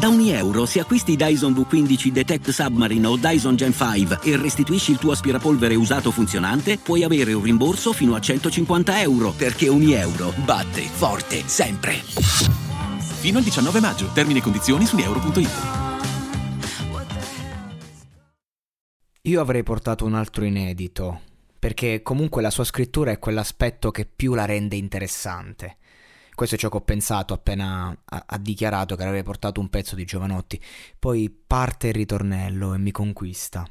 Da ogni euro, se acquisti Dyson V15 Detect Submarine o Dyson Gen 5 e restituisci il tuo aspirapolvere usato funzionante, puoi avere un rimborso fino a 150 euro, perché ogni euro batte forte sempre. Fino al 19 maggio. Termini e condizioni su euro.it. Io avrei portato un altro inedito, perché comunque la sua scrittura è quell'aspetto che più la rende interessante. Questo è ciò che ho pensato appena ha, ha dichiarato che avrebbe portato un pezzo di Giovanotti. Poi parte il ritornello e mi conquista.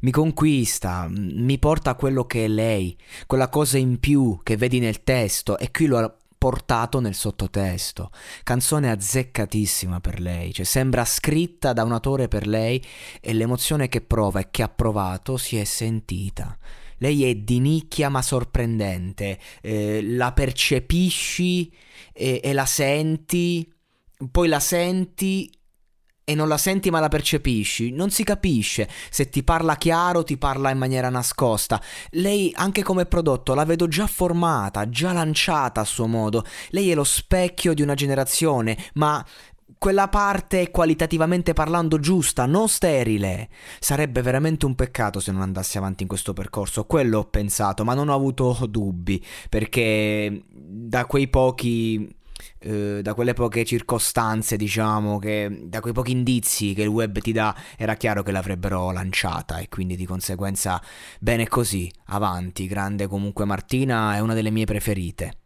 Mi conquista, mi porta a quello che è lei, quella cosa in più che vedi nel testo e qui lo ha portato nel sottotesto. Canzone azzeccatissima per lei, cioè sembra scritta da un autore per lei e l'emozione che prova e che ha provato si è sentita. Lei è di nicchia ma sorprendente, eh, la percepisci e, e la senti, poi la senti e non la senti ma la percepisci, non si capisce se ti parla chiaro, ti parla in maniera nascosta. Lei anche come prodotto la vedo già formata, già lanciata a suo modo. Lei è lo specchio di una generazione, ma quella parte qualitativamente parlando giusta, non sterile. Sarebbe veramente un peccato se non andassi avanti in questo percorso, quello ho pensato, ma non ho avuto dubbi, perché da quei pochi eh, da quelle poche circostanze, diciamo, che da quei pochi indizi che il web ti dà, era chiaro che l'avrebbero lanciata e quindi di conseguenza bene così, avanti, grande comunque Martina è una delle mie preferite.